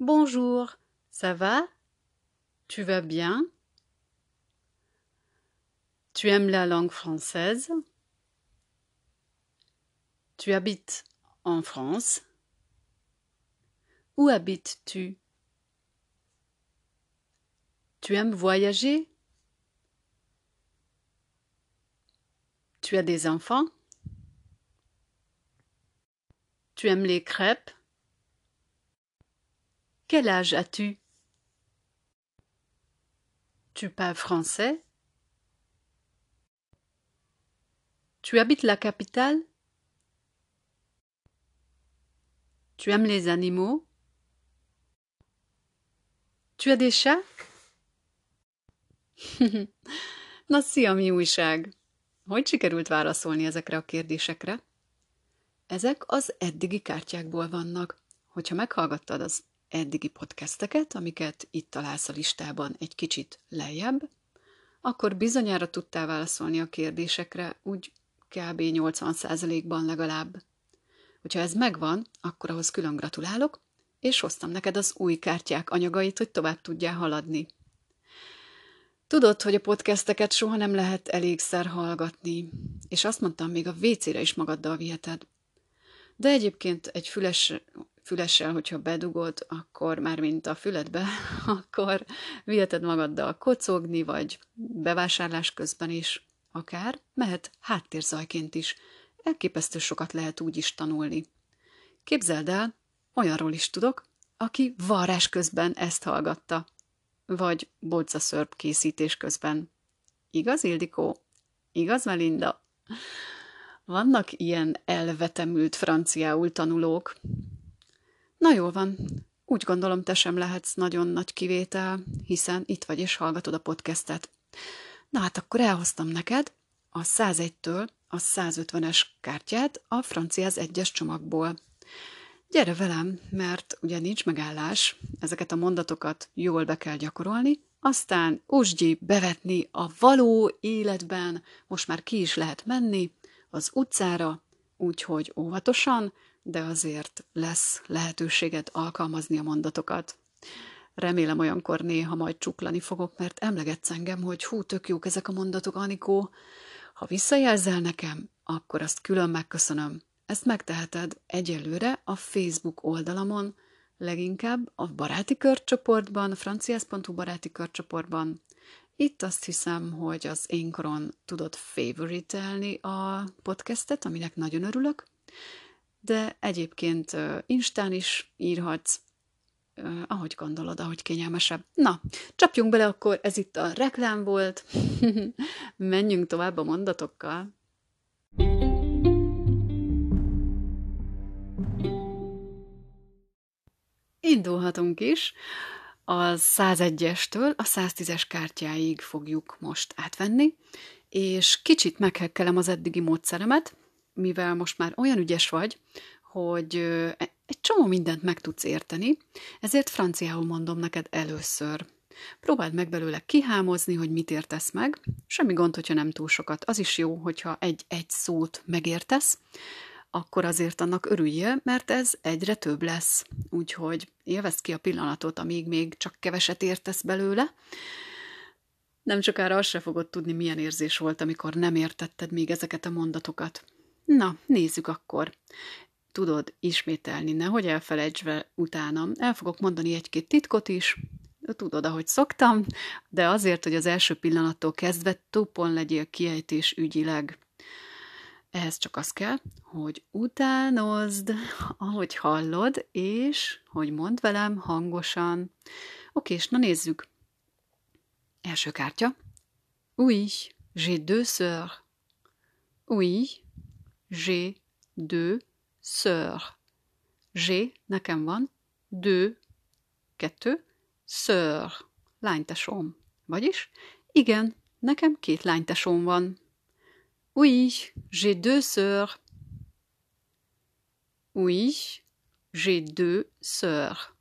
Bonjour, ça va? Tu vas bien? Tu aimes la langue française? Tu habites en France? Où habites-tu? Tu aimes voyager? Tu as des enfants? Tu aimes les crêpes? Quel âge as-tu? Tu parles français? Tu habites la capitale? Tu aimes les animaux? Tu as des chats? Na, szia, mi újság? Hogy sikerült válaszolni ezekre a kérdésekre? Ezek az eddigi kártyákból vannak. Hogyha meghallgattad az eddigi podcasteket, amiket itt találsz a listában egy kicsit lejjebb, akkor bizonyára tudtál válaszolni a kérdésekre, úgy kb. 80%-ban legalább. Hogyha ez megvan, akkor ahhoz külön gratulálok, és hoztam neked az új kártyák anyagait, hogy tovább tudjál haladni. Tudod, hogy a podcasteket soha nem lehet elégszer hallgatni, és azt mondtam, még a WC-re is magaddal viheted. De egyébként egy füles, fülessel, hogyha bedugod, akkor már mint a füledbe, akkor viheted magaddal kocogni, vagy bevásárlás közben is, akár mehet háttérzajként is. Elképesztő sokat lehet úgy is tanulni. Képzeld el, olyanról is tudok, aki varrás közben ezt hallgatta vagy bolcaszörp készítés közben. Igaz, Ildikó? Igaz, Melinda? Vannak ilyen elvetemült franciául tanulók. Na jól van, úgy gondolom, te sem lehetsz nagyon nagy kivétel, hiszen itt vagy és hallgatod a podcastet. Na hát akkor elhoztam neked a 101-től a 150-es kártyát a franciáz egyes csomagból. Gyere velem, mert ugye nincs megállás, ezeket a mondatokat jól be kell gyakorolni, aztán úsgyi bevetni a való életben, most már ki is lehet menni az utcára, úgyhogy óvatosan, de azért lesz lehetőséget alkalmazni a mondatokat. Remélem olyankor néha majd csuklani fogok, mert emlegetsz engem, hogy hú, tök jók ezek a mondatok, Anikó. Ha visszajelzel nekem, akkor azt külön megköszönöm. Ezt megteheted egyelőre a Facebook oldalamon, leginkább a baráti körcsoportban, franciász.hu baráti körcsoportban. Itt azt hiszem, hogy az énkoron tudod favoritelni a podcastet, aminek nagyon örülök, de egyébként Instán is írhatsz, ahogy gondolod, ahogy kényelmesebb. Na, csapjunk bele akkor, ez itt a reklám volt. Menjünk tovább a mondatokkal. Indulhatunk is. A 101-estől a 110-es kártyáig fogjuk most átvenni, és kicsit meghekkelem az eddigi módszeremet, mivel most már olyan ügyes vagy, hogy egy csomó mindent meg tudsz érteni, ezért franciául mondom neked először. Próbáld meg belőle kihámozni, hogy mit értesz meg. Semmi gond, hogyha nem túl sokat. Az is jó, hogyha egy-egy szót megértesz, akkor azért annak örüljél, mert ez egyre több lesz. Úgyhogy élvezd ki a pillanatot, amíg még csak keveset értesz belőle. Nem sokára azt se fogod tudni, milyen érzés volt, amikor nem értetted még ezeket a mondatokat. Na, nézzük akkor. Tudod ismételni, nehogy elfelejtsd utánam. El fogok mondani egy-két titkot is, tudod, ahogy szoktam, de azért, hogy az első pillanattól kezdve tupon legyél kiejtés ügyileg. Ehhez csak az kell, hogy utánozd, ahogy hallod, és hogy mondd velem hangosan. Oké, és na nézzük. Első kártya. Oui, j'ai deux sœurs. Oui, j'ai deux sœurs. J'ai, nekem van, deux, kettő, sœur, lánytesóm. Vagyis, igen, nekem két lánytesóm van. Oui, j'ai deux sœurs. Oui, j'ai deux sœurs.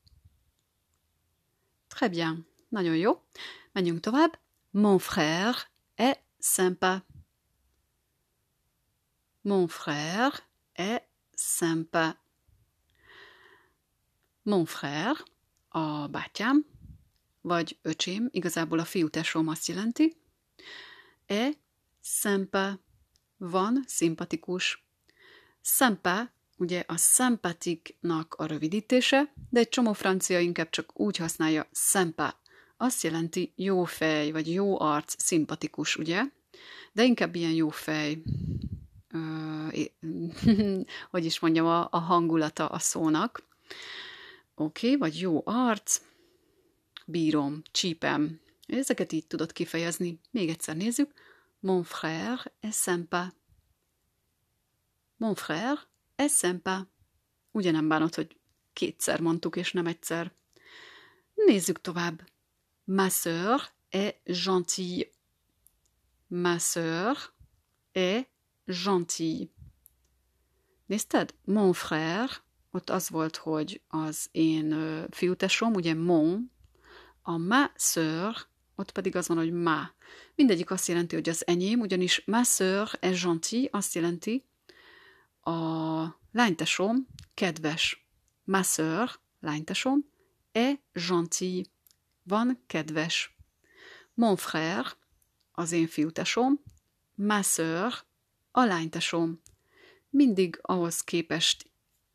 Très bien. Nagyon jó. Menjünk tovább. Mon frère est sympa. Mon frère est sympa. Mon frère, a bátyám, vagy öcsém, igazából a fiútesóm azt jelenti. E sympa, van, szimpatikus. Sympa, ugye a sympatiknak a rövidítése, de egy csomó francia inkább csak úgy használja sympa. Azt jelenti jó fej, vagy jó arc, szimpatikus, ugye? De inkább ilyen jó fej, hogy is mondjam, a, a hangulata a szónak. Oké, okay, vagy jó arc, bírom, csípem. Ezeket így tudod kifejezni. Még egyszer nézzük. Mon frère est sympa. Mon frère est sympa. Ugye nem bánod, hogy kétszer mondtuk, és nem egyszer. Nézzük tovább. Ma sœur est gentille. Ma sœur est gentille. Nézted? Mon frère, ott az volt, hogy az én fiútesom, ugye mon, a ma sœur, ott pedig az van, hogy ma. Mindegyik azt jelenti, hogy az enyém, ugyanis ma sœur est gentil, azt jelenti, a lánytesom kedves. Ma sœur, lánytesom, est gentil, van kedves. Mon frère, az én fiútesom, ma sœur, a lánytesom. Mindig ahhoz képest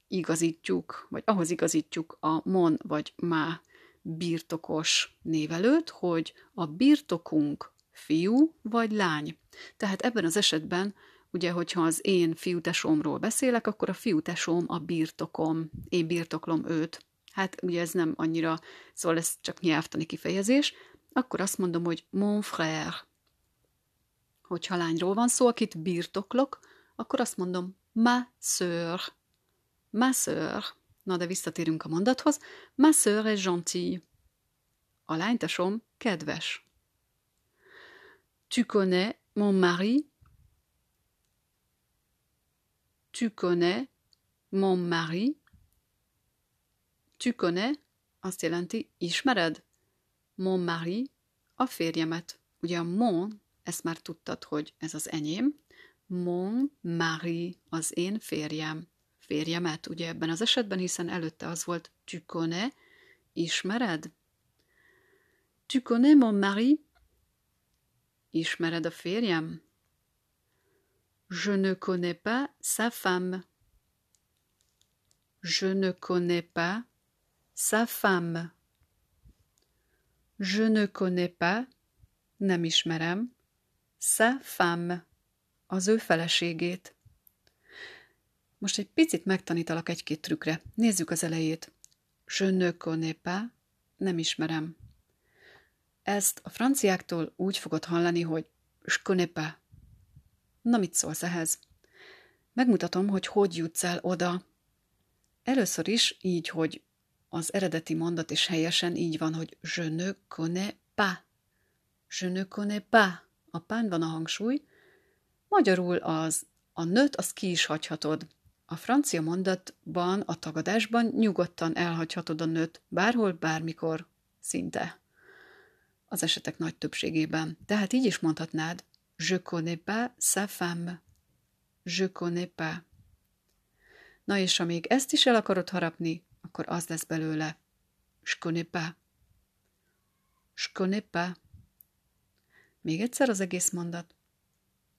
igazítjuk, vagy ahhoz igazítjuk a mon vagy má birtokos névelőt, hogy a birtokunk fiú vagy lány. Tehát ebben az esetben, ugye, hogyha az én fiútesomról beszélek, akkor a fiútesom a birtokom, én birtoklom őt. Hát ugye ez nem annyira, szóval ez csak nyelvtani kifejezés, akkor azt mondom, hogy mon frère. Hogyha lányról van szó, akit birtoklok, akkor azt mondom ma sœur. Ma sœur. Na de visszatérünk a mondathoz. Ma sœur est gentille. A lánytesom kedves. Tu connais mon mari? Tu connais mon mari? Tu connais azt jelenti, ismered? Mon mari, a férjemet. Ugye a mon, ezt már tudtad, hogy ez az enyém. Mon mari, az én férjem férjemet, ugye ebben az esetben, hiszen előtte az volt tu connais, ismered? Tu connais mon mari? Ismered a férjem? Je ne connais pas sa femme. Je ne connais pas sa femme. Je ne connais pas, nem ismerem, sa femme, az ő feleségét. Most egy picit megtanítalak egy-két trükkre. Nézzük az elejét. Je ne connais pas, nem ismerem. Ezt a franciáktól úgy fogod hallani, hogy je connais pas. Na, mit szólsz ehhez? Megmutatom, hogy hogy jutsz el oda. Először is így, hogy az eredeti mondat is helyesen így van, hogy je ne connais pas. Je ne connais pas. A pán van a hangsúly. Magyarul az a nőt azt ki is hagyhatod. A francia mondatban, a tagadásban nyugodtan elhagyhatod a nőt, bárhol, bármikor, szinte. Az esetek nagy többségében. Tehát így is mondhatnád, je connais pas sa femme. Je connais pas. Na és amíg ezt is el akarod harapni, akkor az lesz belőle. Je connais pas. Je connais pas. Még egyszer az egész mondat.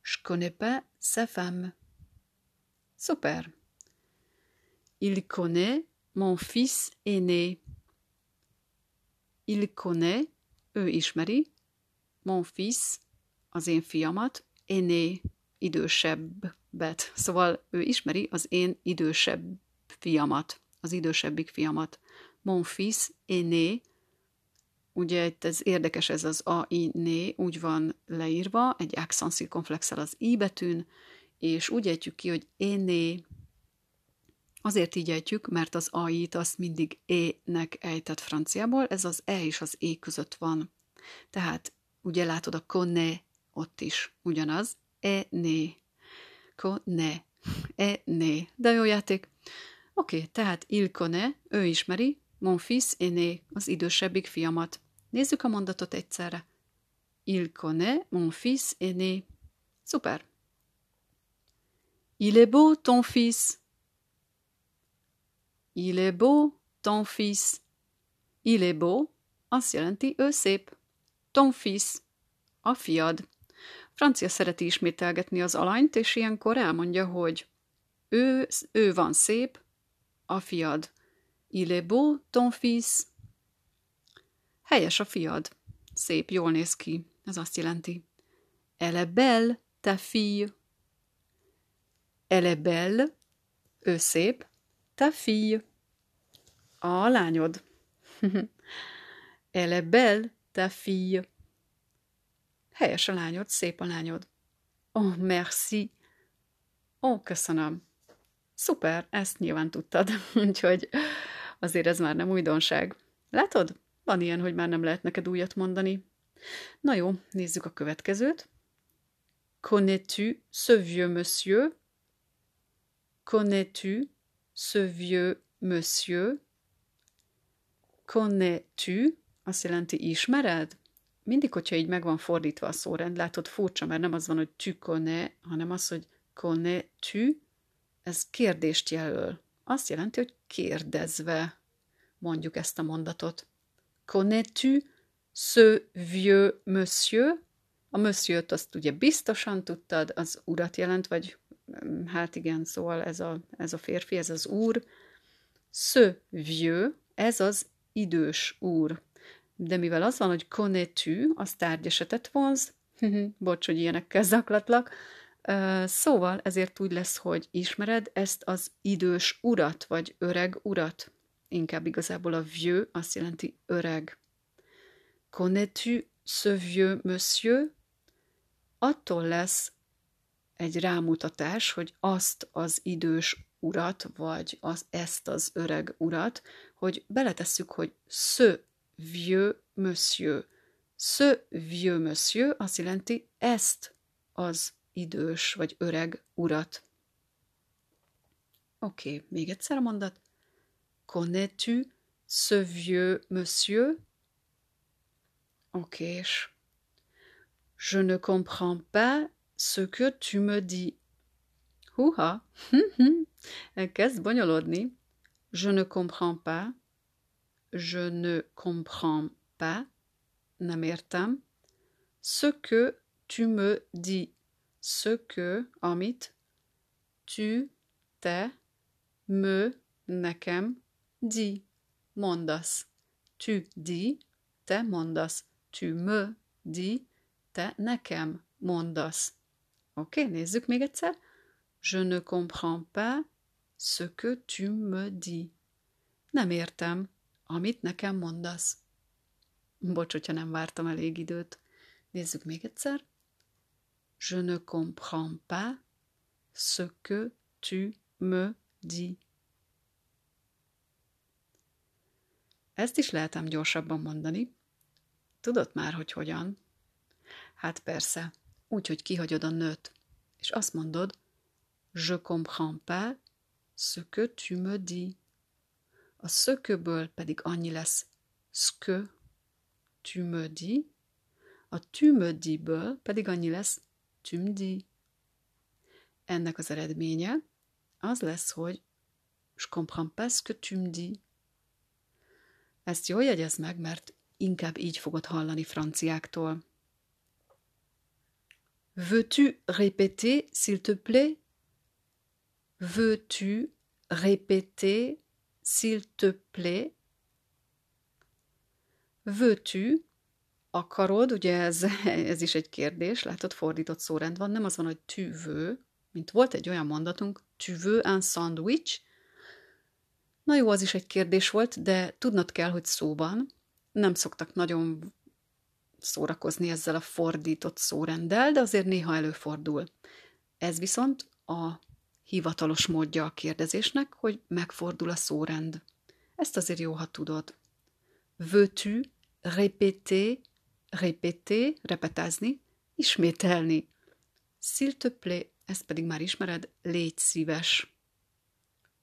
Je connais pas sa femme. Szuper! Il connaît mon fils aîné. Il connaît, ő ismeri, mon fils, az én fiamat, aîné, idősebbet. Szóval ő ismeri az én idősebb fiamat, az idősebbik fiamat. Mon fils aîné, ugye itt ez érdekes, ez az a, i, né, úgy van leírva, egy accent circonflexel az i betűn, és úgy ejtjük ki, hogy éné, Azért így ejtjük, mert az AI-t azt mindig E-nek ejtett franciából, ez az E és az E között van. Tehát ugye látod a koné ott is ugyanaz, E-né, koné, E-né, de jó játék. Oké, tehát il connaît, ő ismeri, mon fils aîné, az idősebbik fiamat. Nézzük a mondatot egyszerre. Il connaît mon fils aîné. Super. Il est beau ton fils. Il est beau, ton fils. Il est beau, azt jelenti, ő szép. Ton fils, a fiad. Francia szereti ismételgetni az alanyt, és ilyenkor elmondja, hogy ő, ő van szép, a fiad. Il est beau, ton fils. Helyes a fiad. Szép, jól néz ki. Ez azt jelenti. Elle est belle, ta fille. Elle belle, ő szép, ta fille. A lányod. Elle est belle, ta fille. Helyes a lányod, szép a lányod. Oh, merci. Ó, oh, köszönöm. Szuper, ezt nyilván tudtad, úgyhogy azért ez már nem újdonság. Látod? Van ilyen, hogy már nem lehet neked újat mondani. Na jó, nézzük a következőt. Connais-tu ce vieux monsieur? Connais-tu ce vieux monsieur? Connais-tu azt jelenti ismered? Mindig, hogyha így meg van fordítva a szórend, látod furcsa, mert nem az van, hogy tu connais, hanem az, hogy connais-tu, ez kérdést jelöl. Azt jelenti, hogy kérdezve mondjuk ezt a mondatot. Connais-tu ce vieux monsieur? A monsieur azt ugye biztosan tudtad, az urat jelent, vagy hát igen, szóval ez a, ez a férfi, ez az úr. Ce vieux, ez az idős úr. De mivel az van, hogy connais-tu, az tárgyesetet vonz, bocs, hogy ilyenekkel zaklatlak, Szóval ezért úgy lesz, hogy ismered ezt az idős urat, vagy öreg urat. Inkább igazából a vieux azt jelenti öreg. Connais-tu ce vieux monsieur? Attól lesz egy rámutatás, hogy azt az idős urat, vagy az, ezt az öreg urat, hogy beletesszük, hogy ce vieux monsieur. Ce vieux monsieur azt jelenti ezt az idős vagy öreg urat. Oké, okay, még egyszer a mondat. Connais-tu ce vieux monsieur? Okay, Je ne comprends pas ce que tu me dis. Bonyolodni. Je ne comprends pas. Je ne comprends pas. Nem értem. Ce que tu me dis ce que, amit, tu, te, me, nekem, di, mondasz. Tu di, te mondasz. Tu me di, te nekem mondasz. Oké, okay, nézzük még egyszer. Je ne comprends pas ce que tu me dis. Nem értem, amit nekem mondasz. Bocs, hogyha nem vártam elég időt. Nézzük még egyszer. Je ne comprends pas ce que tu me dis. Ezt is lehetem gyorsabban mondani. Tudod már, hogy hogyan? Hát persze, úgy, hogy kihagyod a nőt, és azt mondod, je comprends pas ce que tu me dis. A szököből pedig annyi lesz, ce que tu me dis, a tu me dis-ből pedig annyi lesz, tümdi. Ennek az eredménye az lesz, hogy je comprends pas ce que tu me dis. Ezt jól jegyez meg, mert inkább így fogod hallani franciáktól. Veux-tu répéter, s'il te plaît? Veux-tu répéter, s'il te plaît? Veux-tu akarod, ugye ez, ez is egy kérdés, látod, fordított szórend van, nem az van, hogy tu veux, mint volt egy olyan mondatunk, tu veux un sandwich, Na jó, az is egy kérdés volt, de tudnod kell, hogy szóban nem szoktak nagyon szórakozni ezzel a fordított szórenddel, de azért néha előfordul. Ez viszont a hivatalos módja a kérdezésnek, hogy megfordul a szórend. Ezt azért jó, ha tudod. Veux-tu répéter répéter, repetázni, ismételni. S'il te plaît, ezt pedig már ismered, légy szíves.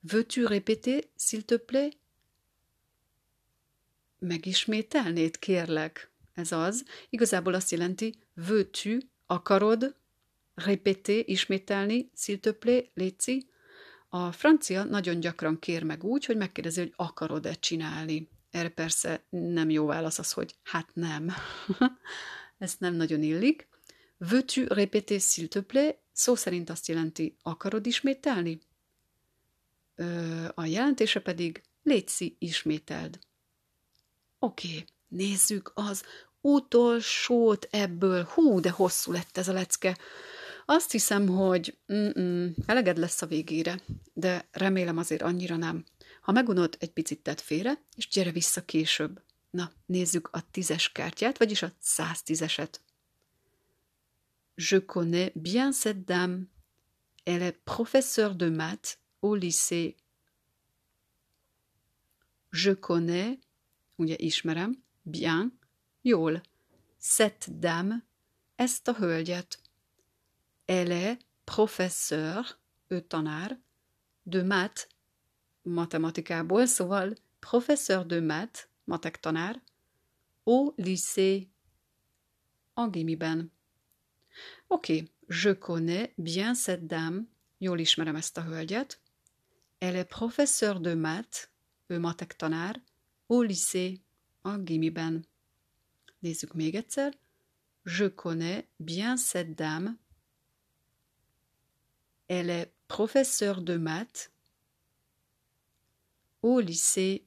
Veux-tu répéter, s'il te plaît? Megismételnéd, kérlek. Ez az. Igazából azt jelenti, veux-tu, akarod, répéter, ismételni, s'il te plaît, léci. A francia nagyon gyakran kér meg úgy, hogy megkérdezi, hogy akarod-e csinálni. Erre persze nem jó válasz az, hogy hát nem. Ezt nem nagyon illik. Veux-tu répéter s'il te plaît? Szó szerint azt jelenti, akarod ismételni? A jelentése pedig létszi ismételd. Oké, nézzük az utolsót ebből. Hú, de hosszú lett ez a lecke. Azt hiszem, hogy mm-mm, eleged lesz a végére, de remélem azért annyira nem. Ha megunod, egy picit tett félre, és gyere vissza később. Na, nézzük a tízes kártyát, vagyis a száztízeset. Je connais bien cette dame. Elle est professeure de maths lycée. Je connais, ugye ismerem, bien, jól, cette dame, ezt a hölgyet. Elle est professeur, ő tanár, de maths, matematikából, szóval professeur de maths, matek tanár, au lycée, a gimiben. Oké, okay. je connais bien cette dame, jól ismerem ezt a hölgyet. Elle est professeur de maths, ő matek tanár, au lycée, a gimiben. Nézzük még egyszer. Je connais bien cette dame. Elle est professeure de maths au lycée.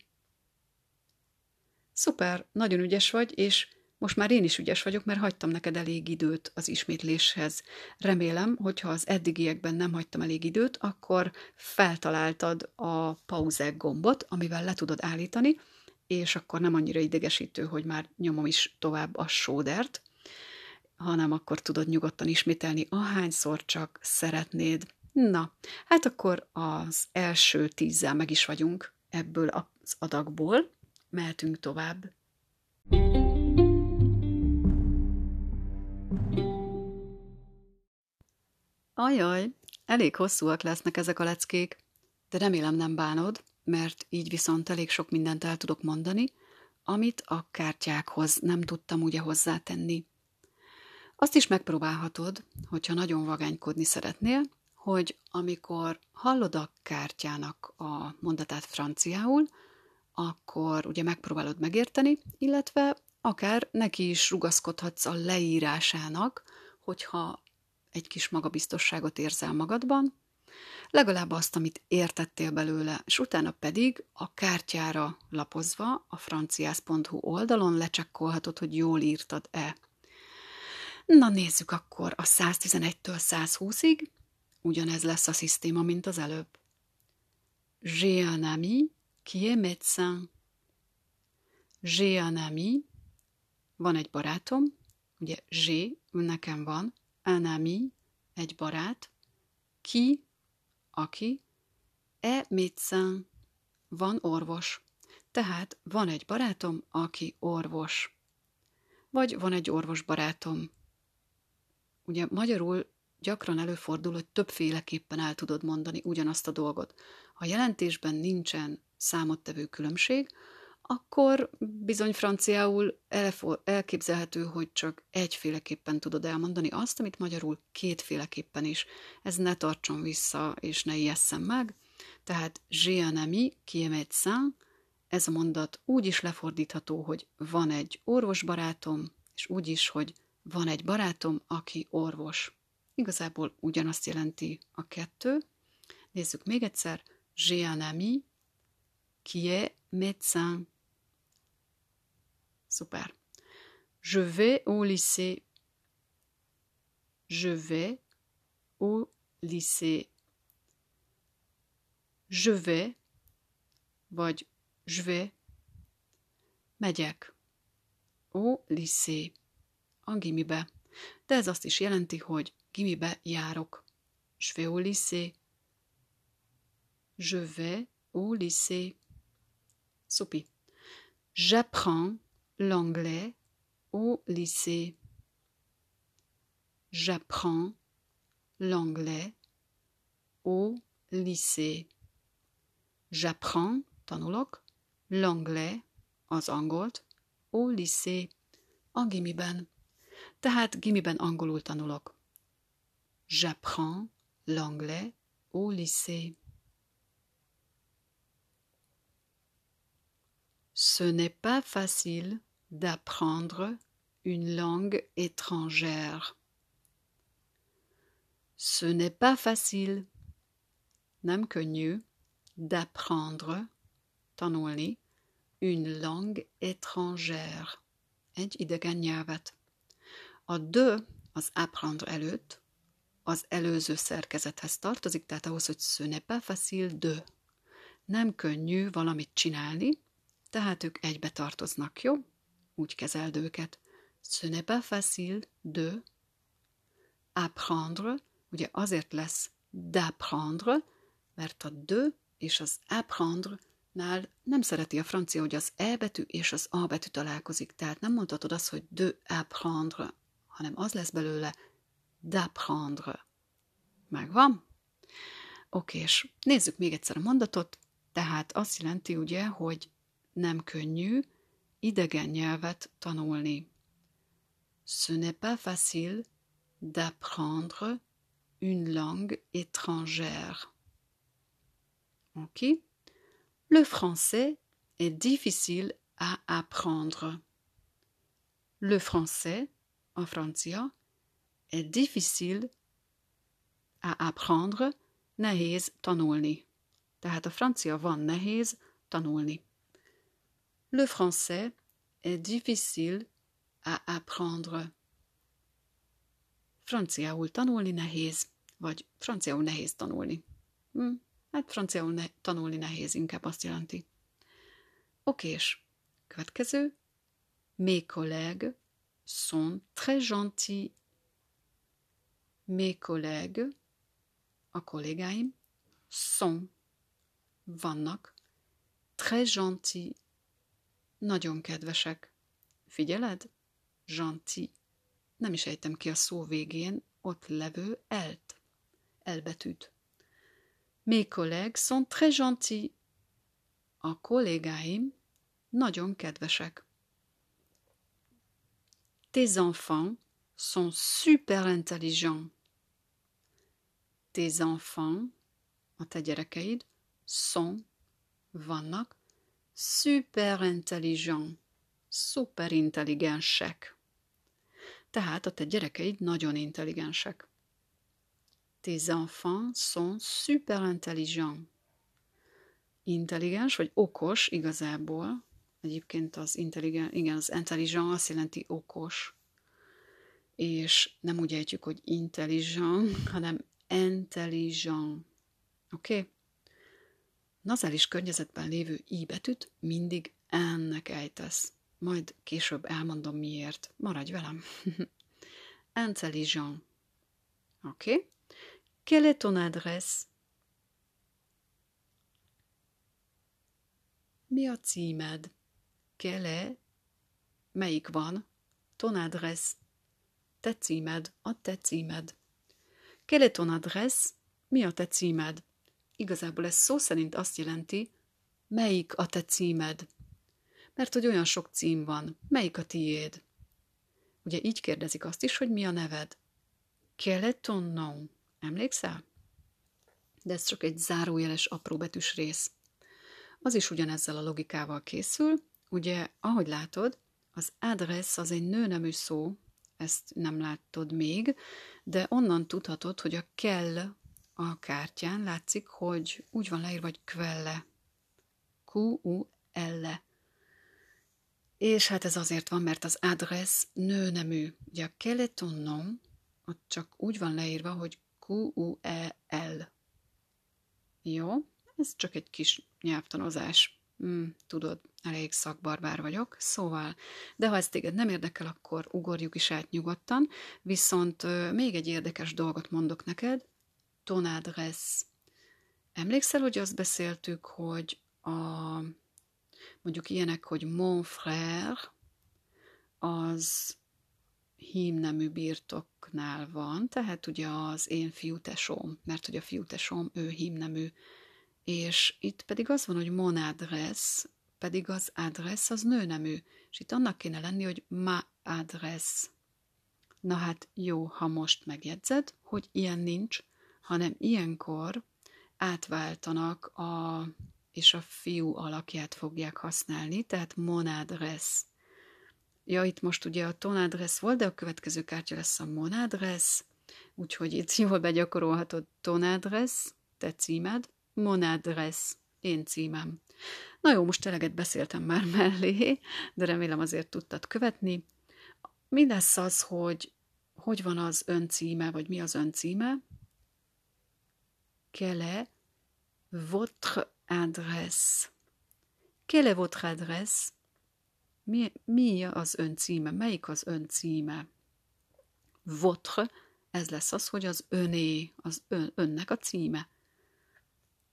Szuper, nagyon ügyes vagy, és most már én is ügyes vagyok, mert hagytam neked elég időt az ismétléshez. Remélem, hogyha az eddigiekben nem hagytam elég időt, akkor feltaláltad a pauzek gombot, amivel le tudod állítani, és akkor nem annyira idegesítő, hogy már nyomom is tovább a sódert, hanem akkor tudod nyugodtan ismételni, ahányszor csak szeretnéd. Na, hát akkor az első tízzel meg is vagyunk ebből az adagból. Mehetünk tovább. Ajaj, elég hosszúak lesznek ezek a leckék, de remélem nem bánod, mert így viszont elég sok mindent el tudok mondani, amit a kártyákhoz nem tudtam ugye hozzátenni. Azt is megpróbálhatod, hogyha nagyon vagánykodni szeretnél, hogy amikor hallod a kártyának a mondatát franciául, akkor ugye megpróbálod megérteni, illetve akár neki is rugaszkodhatsz a leírásának, hogyha egy kis magabiztosságot érzel magadban, legalább azt, amit értettél belőle, és utána pedig a kártyára lapozva a franciász.hu oldalon lecsekkolhatod, hogy jól írtad-e. Na nézzük akkor a 111-től 120-ig, ugyanez lesz a szisztéma, mint az előbb. J'ai un ami qui est médecin. J'ai un ami, van egy barátom, ugye j'ai, nekem van, un ami, egy barát, ki, aki, e médecin, van orvos. Tehát van egy barátom, aki orvos. Vagy van egy orvos barátom. Ugye magyarul gyakran előfordul, hogy többféleképpen el tudod mondani ugyanazt a dolgot. Ha jelentésben nincsen számottevő különbség, akkor bizony franciául elképzelhető, hogy csak egyféleképpen tudod elmondani azt, amit magyarul kétféleképpen is. Ez ne tartson vissza, és ne ijesszem meg. Tehát j'ai un ami qui est médecin, ez a mondat úgy is lefordítható, hogy van egy orvosbarátom, és úgy is, hogy van egy barátom, aki orvos. Igazából ugyanazt jelenti a kettő. Nézzük még egyszer. J'ai un ami qui est médecin. Super. Je vais au lycée. Je vais au lycée. Je vais, vagy je vais, megyek. Au lycée. A gimibe. De ez azt is jelenti, hogy gimibe járok. Je vais au lycée. Je vais au lycée. Szupi. J'apprends l'anglais au lycée. J'apprends l'anglais au lycée. J'apprends, tanulok, l'anglais, az angolt, au lycée, a gimiben. Tehát gimiben angolul tanulok. J'apprends l'anglais au lycée. Ce n'est pas facile d'apprendre une langue étrangère. Ce n'est pas facile, nem könnyű, d'apprendre, tanulni, une langue étrangère, egy idegen nyelvet. A de az apprendre előtt az előző szerkezethez tartozik, tehát ahhoz, hogy ce n'est pas facile de. Nem könnyű valamit csinálni, tehát ők egybe tartoznak, jó? Úgy kezeld őket. Ce n'est pas facile de apprendre, ugye azért lesz d'apprendre, mert a de és az apprendre nál nem szereti a francia, hogy az E betű és az A betű találkozik. Tehát nem mondhatod azt, hogy de apprendre, hanem az lesz belőle d'apprendre. Megvan? Oké, és nézzük még egyszer a mondatot. Tehát azt jelenti ugye, hogy nem könnyű idegen. Ce n'est pas facile d'apprendre une langue étrangère. Ok Le français est difficile à apprendre. Le français, en francia, est difficile à apprendre, nehéz tanulni. Tehát a francia van nehéz. Le français est difficile à apprendre. Franciául tanulni nehéz, vagy franciául nehéz tanulni? Hm, hát franciául ne- tanulni nehéz, inkább azt jelenti. Okés. Következő. Mes collègues sont très gentils. Mes collègues, a kollégáim, sont, vannak, très gentils, nagyon kedvesek. Figyeled? Gentil. Nem is ejtem ki a szó végén ott levő elt, elbetűt. Mes collègues sont très gentils. A kollégáim nagyon kedvesek. Tes enfants sont super intelligents. Tes enfants, a te gyerekeid, sont, vannak, super intelligents, szuper intelligensek. Tehát a te gyerekeid nagyon intelligensek. Tes enfants sont super intelligents. Intelligens vagy okos igazából. Egyébként az intelligens, igen, az intelligent azt jelenti okos. És nem úgy ejtjük, hogy intelligent, hanem intelligent. Oké? Okay? Nazális környezetben lévő i betűt mindig ennek ejtesz. Majd később elmondom miért. Maradj velem. Intelligent. Oké? Okay? Quelle est ton adresse? Mi a címed? Quelle? Melyik van? Ton adresse. Te címed, a te címed. Quelle est ton adresse? Mi a te címed? Igazából ez szó szerint azt jelenti, melyik a te címed. Mert hogy olyan sok cím van, melyik a tiéd? Ugye így kérdezik azt is, hogy mi a neved. Quel nom? Emlékszel? De ez csak egy zárójeles apróbetűs rész. Az is ugyanezzel a logikával készül. Ugye, ahogy látod, az adress az egy nőnemű szó, ezt nem láttad még, de onnan tudhatod, hogy a kell a kártyán látszik, hogy úgy van leírva, hogy kvelle. Q-U-L-E. És hát ez azért van, mert az adress nőnemű. Ugye a keletonom, ott csak úgy van leírva, hogy Q-U-E-L. Jó? Ez csak egy kis nyelvtanozás. Hmm, tudod, elég szakbarbár vagyok, szóval, de ha ez téged nem érdekel, akkor ugorjuk is át nyugodtan, viszont még egy érdekes dolgot mondok neked, ton adresse. Emlékszel, hogy azt beszéltük, hogy a, mondjuk ilyenek, hogy mon frère, az hímnemű birtoknál van, tehát ugye az én fiútesóm, mert hogy a fiútesóm, ő hímnemű, és itt pedig az van, hogy mon adresse, pedig az adresse az nőnemű, és itt annak kéne lenni, hogy ma adresse. Na hát jó, ha most megjegyzed, hogy ilyen nincs, hanem ilyenkor átváltanak a és a fiú alakját fogják használni, tehát mon adresse. Ja, itt most ugye a ton adresse volt, de a következő kártya lesz a mon adresse, úgyhogy itt jól begyakorolhatod ton adresse, te címed, mon adresse, én címem. Na jó, most eleget beszéltem már mellé, de remélem azért tudtad követni. Mi lesz az, hogy hogy van az ön címe, vagy mi az ön címe? Quelle est votre adresse? Quelle est votre adresse? Mi, mi az ön címe? Melyik az ön címe? Votre, ez lesz az, hogy az öné, az ön, önnek a címe.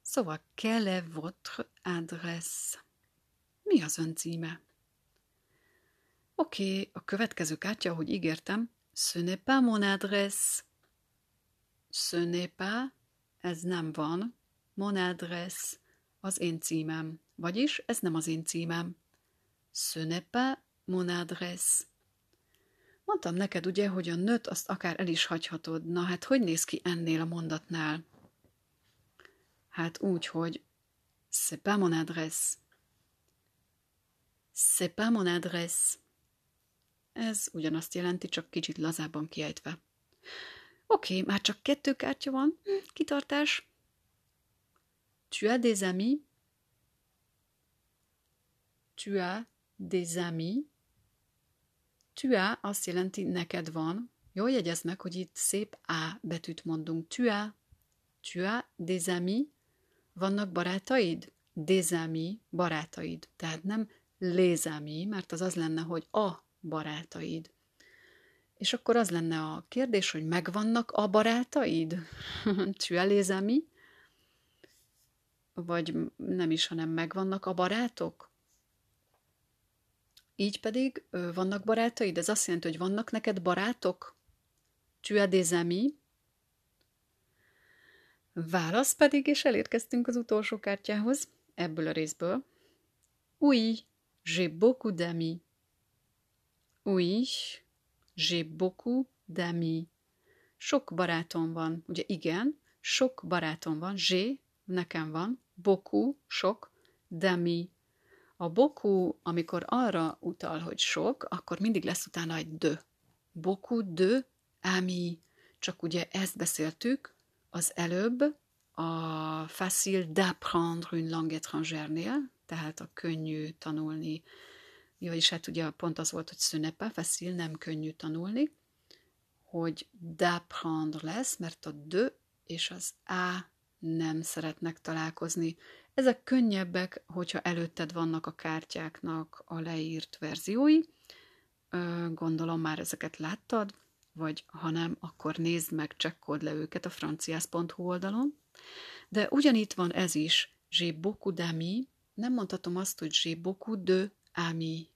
Szóval, quelle est votre adresse? Mi az ön címe? Oké, okay, a következő kártya, ahogy ígértem, ce n'est pas mon adresse. Ce n'est pas, ez nem van, mon adresse, az én címem. Vagyis ez nem az én címem. Ce n'est pas mon adresse. Mondtam neked ugye, hogy a nőt azt akár el is hagyhatod. Na hát hogy néz ki ennél a mondatnál? Hát úgy, hogy c'est pas mon adresse. C'est pas mon adresse. Ez ugyanazt jelenti, csak kicsit lazábban kiejtve. Oké, már csak kettő kártya van. Kitartás. Tu as des amis? Tu as des amis? Tu as azt jelenti, neked van. Jól jegyezd meg, hogy itt szép A betűt mondunk. Tu as. Tu as des amis? Vannak barátaid? Des amis, barátaid. Tehát nem les amis, mert az az lenne, hogy a barátaid. És akkor az lenne a kérdés, hogy megvannak a barátaid? tu as? Vagy nem is, hanem megvannak a barátok? Így pedig vannak barátaid? Ez azt jelenti, hogy vannak neked barátok? Tu as? Válasz pedig, és elérkeztünk az utolsó kártyához, ebből a részből. Oui, j'ai beaucoup d'amis. Oui, j'ai beaucoup d'amis. Sok barátom van. Ugye igen, sok barátom van. J'ai, nekem van. Beaucoup, sok. D'amis. A beaucoup, amikor arra utal, hogy sok, akkor mindig lesz utána egy de. Beaucoup de amis. Csak ugye ezt beszéltük, az előbb a facile d'apprendre une langue étrangère-nél, tehát a könnyű tanulni, vagyis hát ugye pont az volt, hogy ce n'est pas nem könnyű tanulni, hogy d'apprendre lesz, mert a de és az a nem szeretnek találkozni. Ezek könnyebbek, hogyha előtted vannak a kártyáknak a leírt verziói. Gondolom már ezeket láttad, vagy ha nem, akkor nézd meg, csekkold le őket a franciász.hu oldalon. De ugyanitt van ez is, j'ai beaucoup d'amis, nem mondhatom azt, hogy j'ai beaucoup de amis,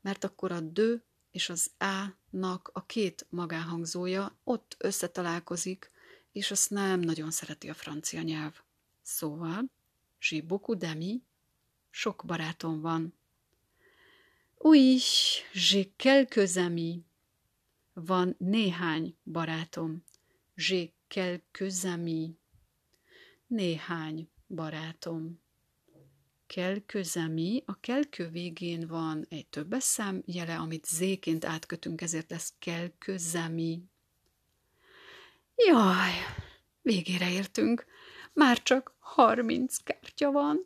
mert akkor a de és az a-nak a két magánhangzója ott összetalálkozik, és azt nem nagyon szereti a francia nyelv. Szóval, j'ai beaucoup d'amis, sok barátom van. Oui, j'ai quelques amis. Van néhány barátom. J'ai quelques amis. Néhány barátom. Quelques amis. A kelkő végén van egy többes szám jele, amit zéként átkötünk, ezért lesz quelques amis. Jaj, végére értünk. Már csak harminc kártya van.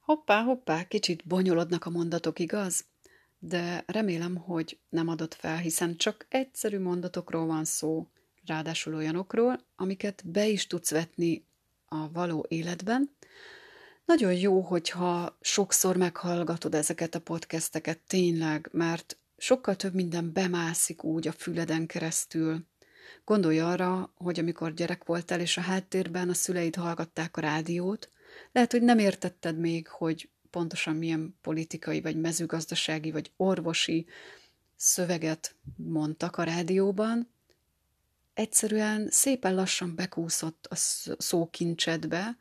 Hoppá, hoppá, kicsit bonyolodnak a mondatok, igaz? De remélem, hogy nem adott fel, hiszen csak egyszerű mondatokról van szó, ráadásul olyanokról, amiket be is tudsz vetni a való életben. Nagyon jó, hogyha sokszor meghallgatod ezeket a podcasteket tényleg, mert sokkal több minden bemászik úgy a füleden keresztül. Gondolj arra, hogy amikor gyerek voltál, és a háttérben a szüleid hallgatták a rádiót, lehet, hogy nem értetted még, hogy pontosan milyen politikai, vagy mezőgazdasági, vagy orvosi szöveget mondtak a rádióban, egyszerűen szépen lassan bekúszott a szókincsedbe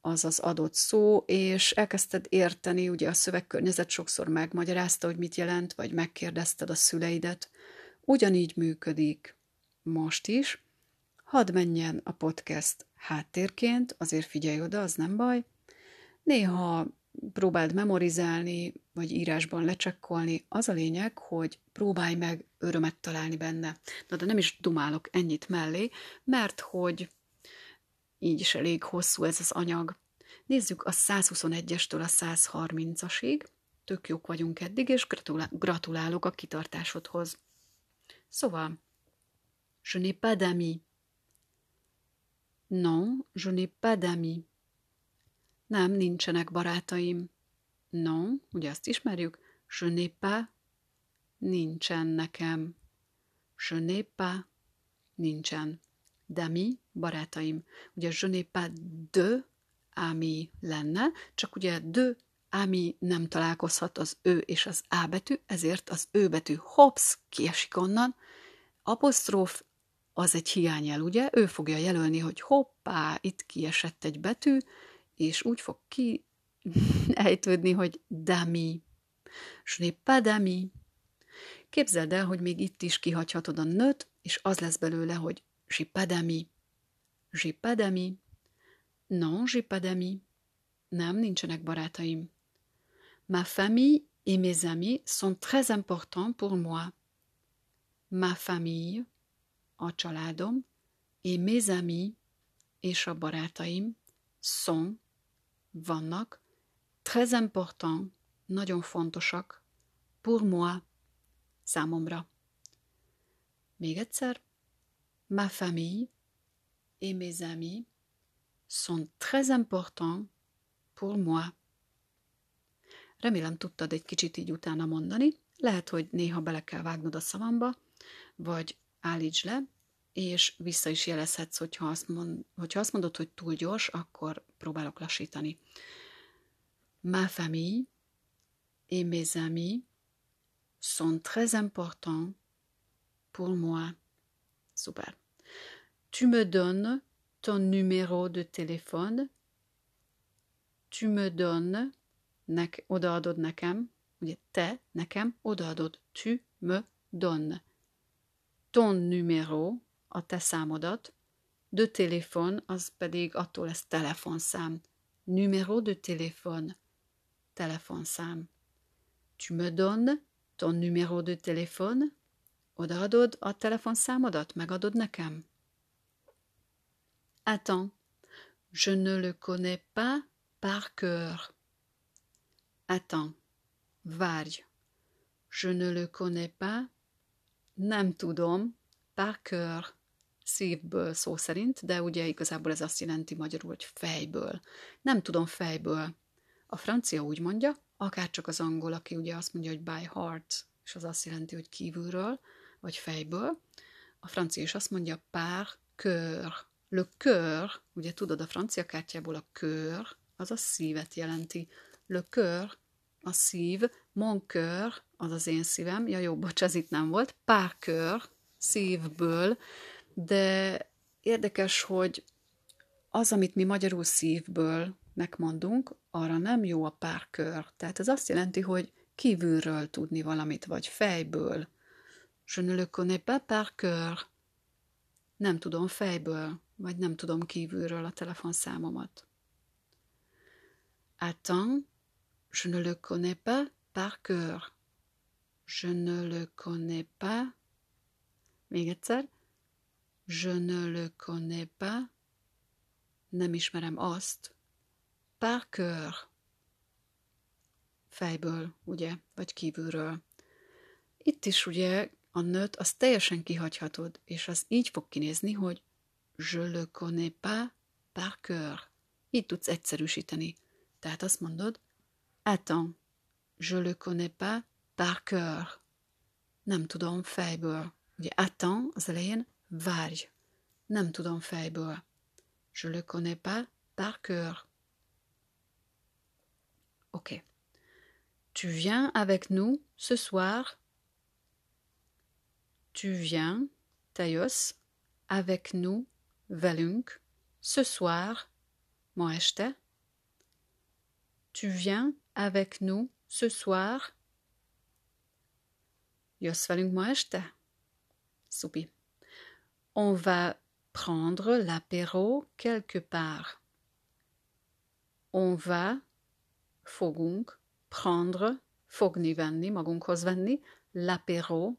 az az adott szó, és elkezdted érteni, ugye a szövegkörnyezet sokszor megmagyarázta, hogy mit jelent, vagy megkérdezted a szüleidet. Ugyanígy működik most is. Hadd menjen a podcast háttérként, azért figyelj oda, az nem baj. Néha próbáld memorizálni, vagy írásban lecsekkolni. Az a lényeg, hogy próbálj meg örömet találni benne. Na, de nem is dumálok ennyit mellé, mert hogy így is elég hosszú ez az anyag. Nézzük a 121-estől a 130-asig. Tök jók vagyunk eddig, és gratulálok a kitartásodhoz. Szóval, je n'ai pas d'amis. Non, je n'ai pas d'amis. Nem, nincsenek barátaim. Non, ugye azt ismerjük. Je n'ai pas, nincsen nekem. Je n'ai pas, nincsen. D'amis, barátaim. Ugye je n'ai pas de ami lenne, csak ugye de ami nem találkozhat az ő és az A betű, ezért az ő betű hops, kiesik onnan. Apostróf az egy hiányjel, ugye? Ő fogja jelölni, hogy hoppá, itt kiesett egy betű, és úgy fog ki ejtődni, hogy dami. Je n'ai dami. Képzeld el, hogy még itt is kihagyhatod a nőt, és az lesz belőle, hogy j'ai pas dami. J'ai pas dami. Non, j'ai. Nem, nincsenek barátaim. Ma famille et mes amis sont très importants pour moi. Ma famille, a családom, et mes amis, és a barátaim, sont, vannak, très importants, nagyon fontosak, pour moi, számomra. Még egyszer, ma famille et mes amis sont très importants pour moi. Remélem tudtad egy kicsit így utána mondani. Lehet, hogy néha bele kell vágnod a szavamba, vagy állíts le, és vissza is jelezhetsz, hogyha azt, mond, hogyha azt mondod, hogy túl gyors, akkor próbálok lassítani. Ma famille et mes amis sont très importants pour moi. Super. Tu me donnes ton numéro de téléphone. Tu me donnes, nek, odaadod nekem, ugye te nekem odaadod, tu me donnes. Ton numéro, a te számodat, de téléphone, az pedig attól lesz telefonszám. Numéro de téléphone, telefonszám. Tu me donnes ton numéro de téléphone, odaadod a telefonszámodat, megadod nekem? Attends, je ne le connais pas par cœur. Attends, várj. Je ne le connais pas, nem tudom, par cœur, szívből szó szerint, de ugye igazából ez azt jelenti magyarul, hogy fejből. Nem tudom fejből. A francia úgy mondja, akár csak az angol, aki ugye azt mondja, hogy by heart, és az azt jelenti, hogy kívülről, vagy fejből. A francia is azt mondja par cœur. Le cœur, ugye tudod a francia kártyából a cœur, az a szívet jelenti. Le cœur, a szív, mon cœur, az az én szívem, ja jó, bocs, ez itt nem volt, par cœur, szívből, de érdekes, hogy az, amit mi magyarul szívből megmondunk, arra nem jó a párkör. Tehát ez azt jelenti, hogy kívülről tudni valamit, vagy fejből. Je ne le connais pas par cœur. Nem tudom fejből, vagy nem tudom kívülről a telefonszámomat. Attends, je ne le connais pas par cœur. Je ne le connais pas. Még egyszer. Je ne le connais pas. Nem ismerem azt. Par cœur. Fejből, ugye, vagy kívülről. Itt is ugye a nőt azt teljesen kihagyhatod, és az így fog kinézni, hogy je le connais pas par cœur. Így tudsz egyszerűsíteni. Tehát azt mondod, attends, je le connais pas par cœur. Nem tudom fejből. Ugye attends az elején várj. Nem tudom fejből. Je le connais pas par cœur. Ok. Tu viens avec nous ce soir? Tu viens, Tayos, avec nous, velünk, ce soir, ma. Tu viens avec nous ce soir? Jössz velünk ma este? On va prendre l'apéro quelque part. On va, fogunk, prendre, fogni, venni, magunkhoz venni, l'apéro,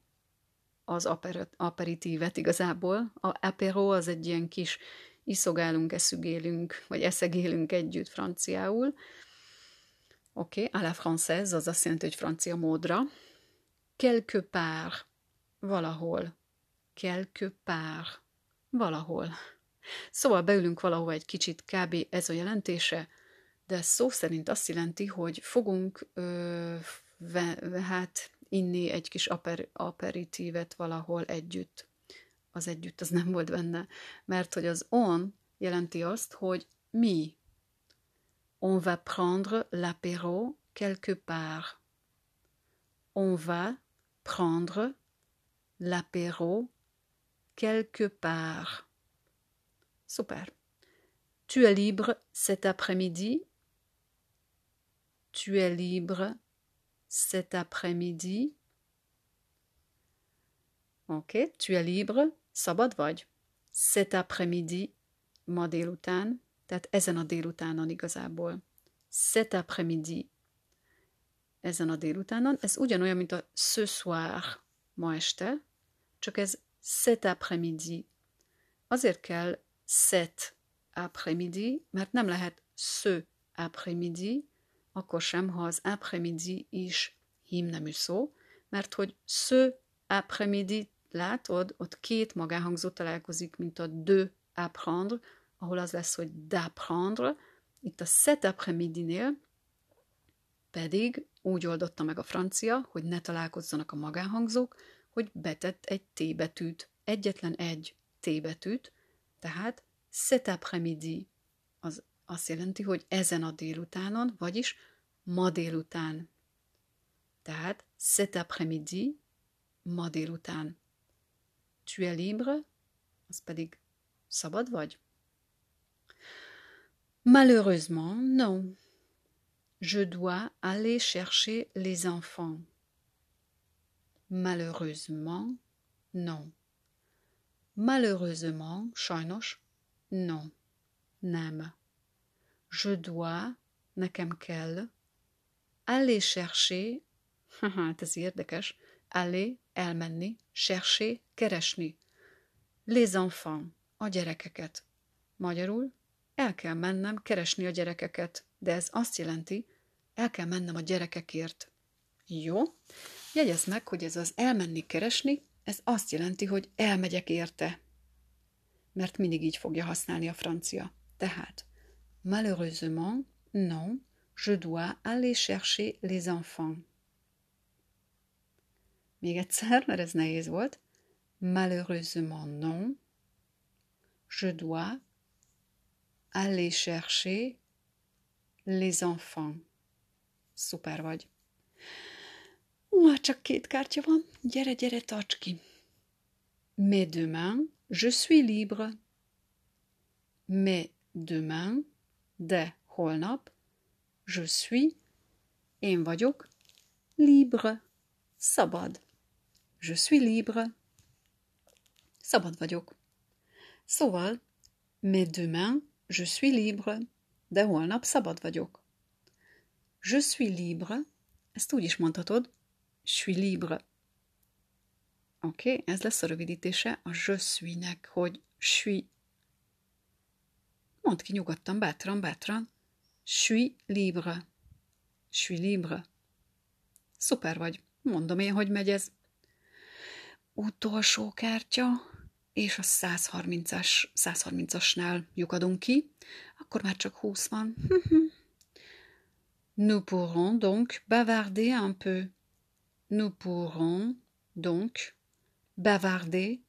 az aper- aperitívet igazából. A apéro az egy ilyen kis iszogálunk, eszügélünk, vagy eszegélünk együtt franciául. Oké, okay, à la française, az azt jelenti, hogy francia módra. Quelque part, valahol. Quelque part, valahol. Szóval beülünk valahova egy kicsit, kb. ez a jelentése, de szó szerint azt jelenti, hogy fogunk ö, ve, hát inni egy kis aper, aperitívet valahol együtt. Az együtt az nem volt benne, mert hogy az on jelenti azt, hogy mi. On va prendre l'apéro quelque part. On va prendre l'apéro quelque part. Super. Tu es libre cet après-midi? Tu es libre cet après-midi. Ok, tu es libre, szabad vagy? Cet après-midi, ma délután, tehát ezen a délutánon igazából. Cet après-midi, ezen a délutánon, ez ugyanolyan, mint a ce soir, ma este, csak ez cet après-midi. Azért kell cet après-midi, mert nem lehet ce après-midi, akkor sem, ha az après-midi is hímnemű szó, mert hogy ce après-midi, látod, ott két magáhangzó találkozik, mint a de apprendre, ahol az lesz, hogy d'apprendre, itt a cet après-midi-nél pedig úgy oldotta meg a francia, hogy ne találkozzanak a magánhangzók, hogy betett egy T betűt, egyetlen egy T betűt, tehát cet après-midi az azt jelenti, hogy ezen a délutánon, vagyis ma délután. Tehát cet après-midi, ma délután. Tu es libre, az pedig szabad vagy? Malheureusement, non. Je dois aller chercher les enfants. Malheureusement, non. Malheureusement, sajnos, non. Nem. Je dois, nekem kell, aller chercher, hát ez érdekes, aller, elmenni, chercher, keresni. Les enfants, a gyerekeket. Magyarul, el kell mennem keresni a gyerekeket, de ez azt jelenti, el kell mennem a gyerekekért. Jó? Jegyezd meg, hogy ez az elmenni keresni, ez azt jelenti, hogy elmegyek érte. Mert mindig így fogja használni a francia. Tehát, malheureusement, non, je dois aller chercher les enfants. Még egyszer, mert ez nehéz volt. Malheureusement non. Je dois aller chercher les enfants. Szuper vagy. Már csak két kártya van. Gyere, gyere, tarts ki. Mais demain, je suis libre. Mais demain, de holnap, je suis, én vagyok, libre, szabad. Je suis libre. Szabad vagyok. Szóval, mais demain, je suis libre. De holnap szabad vagyok. Je suis libre. Ezt úgy is mondhatod. Suis libre. Oké, okay, ez lesz a rövidítése a je suis-nek, hogy suis. Mondd ki nyugodtan, bátran, bátran. Suis libre. Suis libre. Szuper vagy. Mondom én, hogy megy ez. Utolsó kártya, és a 130-as, 130-asnál lyukadunk ki, akkor már csak 20 van. Nous pourrons donc bavarder un peu. Nous pourrons donc bavarder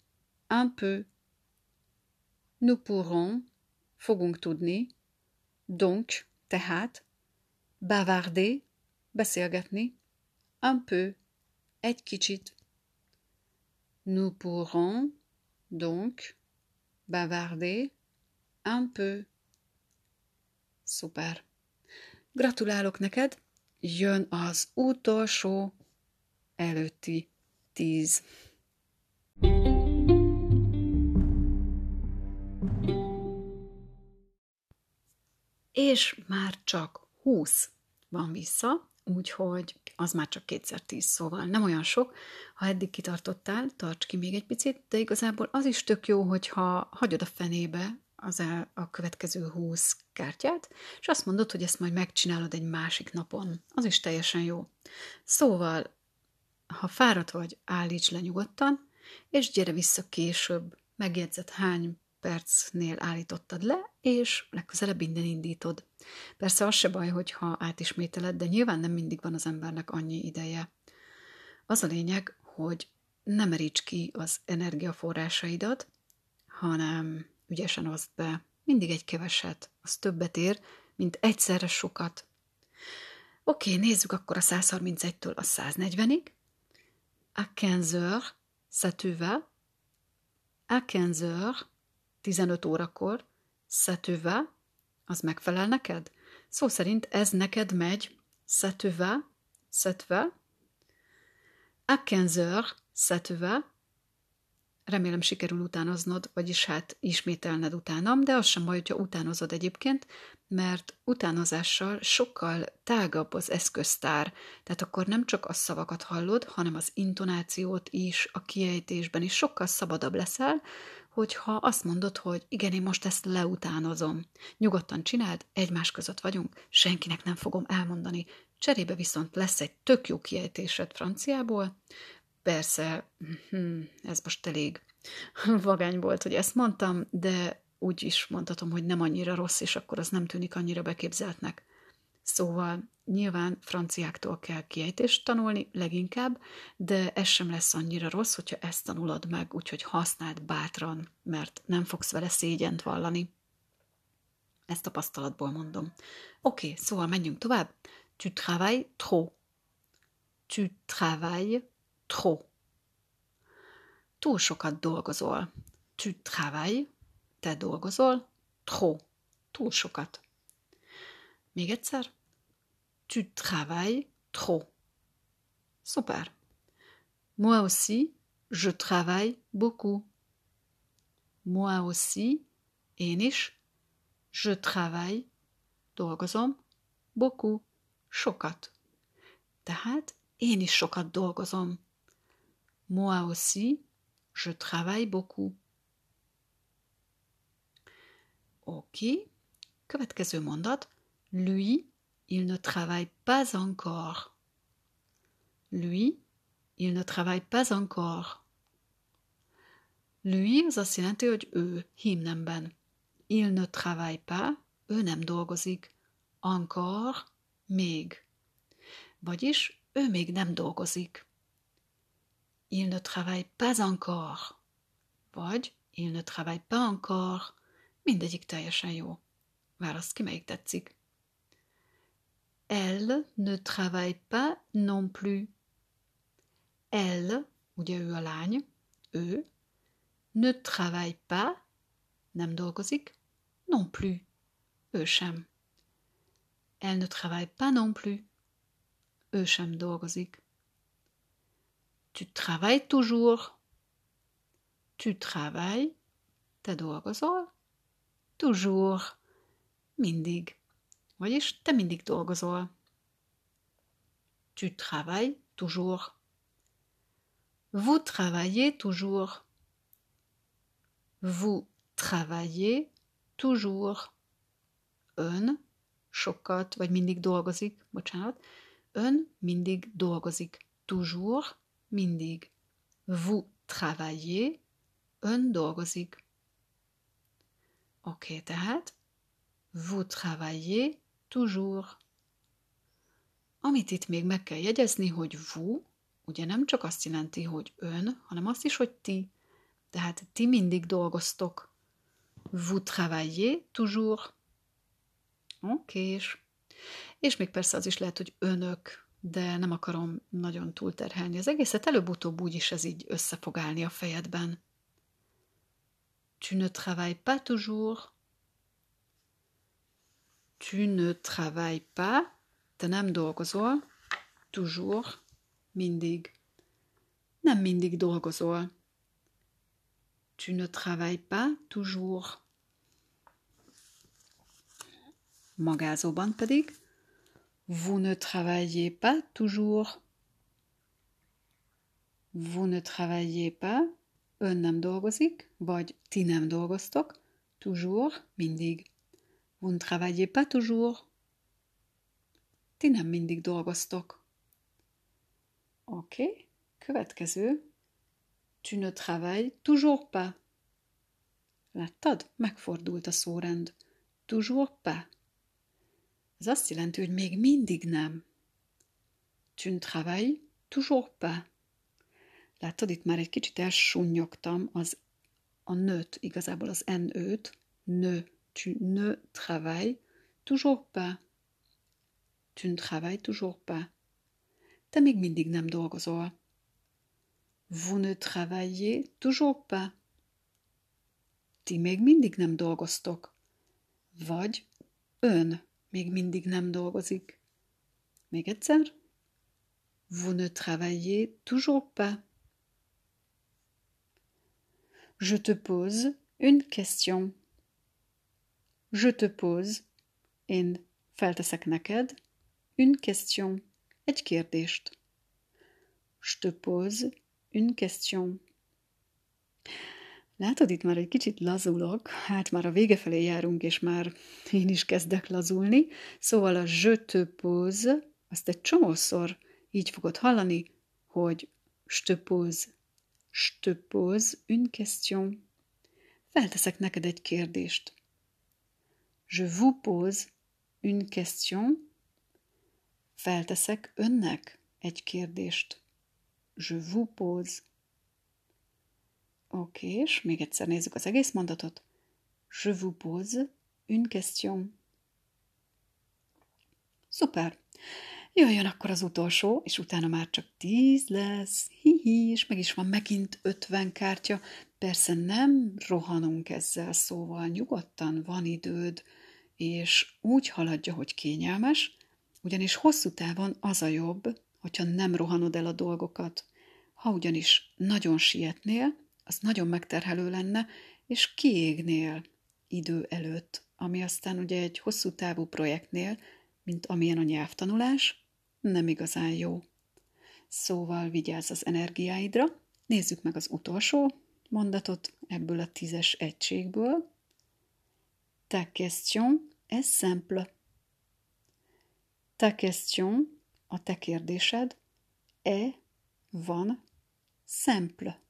un peu. Nous pourrons, fogunk tudni, donc, tehát, bavarder, beszélgetni, un peu, egy kicsit. Nous pourrons donc bavarder un peu. Szuper. Gratulálok neked, az utolsó előtti tíz. És már csak 20 van vissza, úgyhogy az már csak kétszer tíz, szóval nem olyan sok. Ha eddig kitartottál, tarts ki még egy picit, de igazából az is tök jó, hogyha hagyod a fenébe az el, a következő 20 kártyát, és azt mondod, hogy ezt majd megcsinálod egy másik napon. Az is teljesen jó. Szóval ha fáradt vagy, állíts le nyugodtan, és gyere vissza később, megjegyzett hány percnél állítottad le, és legközelebb innen indítod. Persze az se baj, hogyha átismételed, de nyilván nem mindig van az embernek annyi ideje. Az a lényeg, hogy ne meríts ki az energiaforrásaidat, hanem ügyesen oszd be. Mindig egy keveset, az többet ér, mint egyszerre sokat. Oké, nézzük akkor a 131-től a 140-ig. A 15 heures, ça te va? A 15 heures, 15 órakor, ça te va? Az megfelel neked? Szó szerint ez neked megy, ça te va? Ça te va? A 15 heures, ça te va? Remélem sikerül utánoznod, vagyis hát ismételned utánam, de az sem baj, hogyha utánozod egyébként, mert utánozással sokkal tágabb az eszköztár, tehát akkor nem csak a szavakat hallod, hanem az intonációt is, a kiejtésben is sokkal szabadabb leszel, hogyha azt mondod, hogy igen, én most ezt leutánozom. Nyugodtan csináld, egymás között vagyunk, senkinek nem fogom elmondani. Cserébe viszont lesz egy tök jó kiejtésed franciából, Persze, hm, ez most elég vagány volt, hogy ezt mondtam, de úgy is mondhatom, hogy nem annyira rossz, és akkor az nem tűnik annyira beképzeltnek. Szóval nyilván franciáktól kell kiejtést tanulni leginkább, de ez sem lesz annyira rossz, hogyha ezt tanulod meg, úgyhogy használd bátran, mert nem fogsz vele szégyent vallani. Ezt tapasztalatból mondom. Oké, okay, szóval menjünk tovább. Tu travailles trop. Tu travailles trop. Túl sokat dolgozol. Tu travailles, te dolgozol, trop, túl sokat. Még egyszer. Tu travailles trop. Super. Moi aussi, je travaille beaucoup. Moi aussi, én is, je travaille, dolgozom, beaucoup, sokat. Tehát én is sokat dolgozom. Moi aussi, je travaille beaucoup. Ok. Következő mondat. Lui, il ne travaille pas encore. Lui, il ne travaille pas encore. Lui az azt jelenti, hogy ő hímnemben. Il ne travaille pas, ő nem dolgozik. Encore, még. Vagyis ő még nem dolgozik. Il ne travaille pas encore. Vagy il ne travaille pas encore. Mindegyik teljesen jó. Választ ki, melyik tetszik. Elle ne travaille pas non plus. Elle, ugye ő a lány, ő, ne travaille pas, nem dolgozik, non plus, ő sem. Elle ne travaille pas non plus, ő sem dolgozik. Tu travailles toujours. Tu travailles, te dolgozol, toujours, mindig. Vagyis te mindig dolgozol. Tu travailles toujours. Vous travaillez toujours. Vous travaillez toujours. Ön sokat, vagy mindig dolgozik, bocsánat. Ön mindig dolgozik. Toujours mindig. Vous travaillez, ön dolgozik. Oké, okay, tehát vous travaillez toujours. Amit itt még meg kell jegyezni, hogy vous, ugye nem csak azt jelenti, hogy ön, hanem azt is, hogy ti. Tehát ti mindig dolgoztok. Vous travaillez toujours. Oké, és, és még persze az is lehet, hogy önök, de nem akarom nagyon túlterhelni az egészet, előbb-utóbb úgyis ez így össze fog állni a fejedben. Tu ne travailles pas toujours. Tu ne travailles pas, te nem dolgozol, toujours, mindig. Nem mindig dolgozol. Tu ne travailles pas toujours. magázóban pedig Vous ne travaillez pas toujours. Vous ne travaillez pas, ön nem dolgozik, vagy ti nem dolgoztok, toujours, mindig. Vous ne travaillez pas toujours. Ti nem mindig dolgoztok. Oké, okay. következő. Tu ne travailles toujours pas. Láttad? Megfordult a szórend. Toujours pas. Ez azt jelenti, hogy még mindig nem. Tu ne travailles toujours pas. Látod, itt már egy kicsit elsunnyogtam az a nőt, igazából az n-őt, ne, tu ne travailles toujours pas. Tu ne travailles toujours pas. Te még mindig nem dolgozol. Vous ne travaillez toujours pas. Ti még mindig nem dolgoztok. Vagy ön még mindig nem dolgozik. Még egyszer. Vous ne travaillez toujours pas. Je te pose une question. Je te pose, én felteszek neked, une question, egy kérdést. Je te pose une question. Látod, itt már egy kicsit lazulok, hát már a vége felé járunk, és már én is kezdek lazulni, szóval a je te pose, azt egy csomószor így fogod hallani, hogy je te pose, je te pose une question. Felteszek neked egy kérdést. Je vous pose une question. Felteszek önnek egy kérdést. Je vous pose Oké, és még egyszer nézzük az egész mondatot. Je vous pose une question. Szuper! Jöjjön akkor az utolsó, és utána már csak tíz lesz. Hihi, és meg is van megint ötven kártya. Persze nem rohanunk ezzel, szóval nyugodtan van időd, és úgy haladja, hogy kényelmes, ugyanis hosszú távon az a jobb, hogyha nem rohanod el a dolgokat. Ha ugyanis nagyon sietnél, az nagyon megterhelő lenne, és kiégnél idő előtt, ami aztán ugye egy hosszú távú projektnél, mint amilyen a nyelvtanulás, nem igazán jó. Szóval vigyázz az energiáidra. Nézzük meg az utolsó mondatot ebből a tízes egységből. Ta question est simple. Ta question, a te kérdésed, e van simple.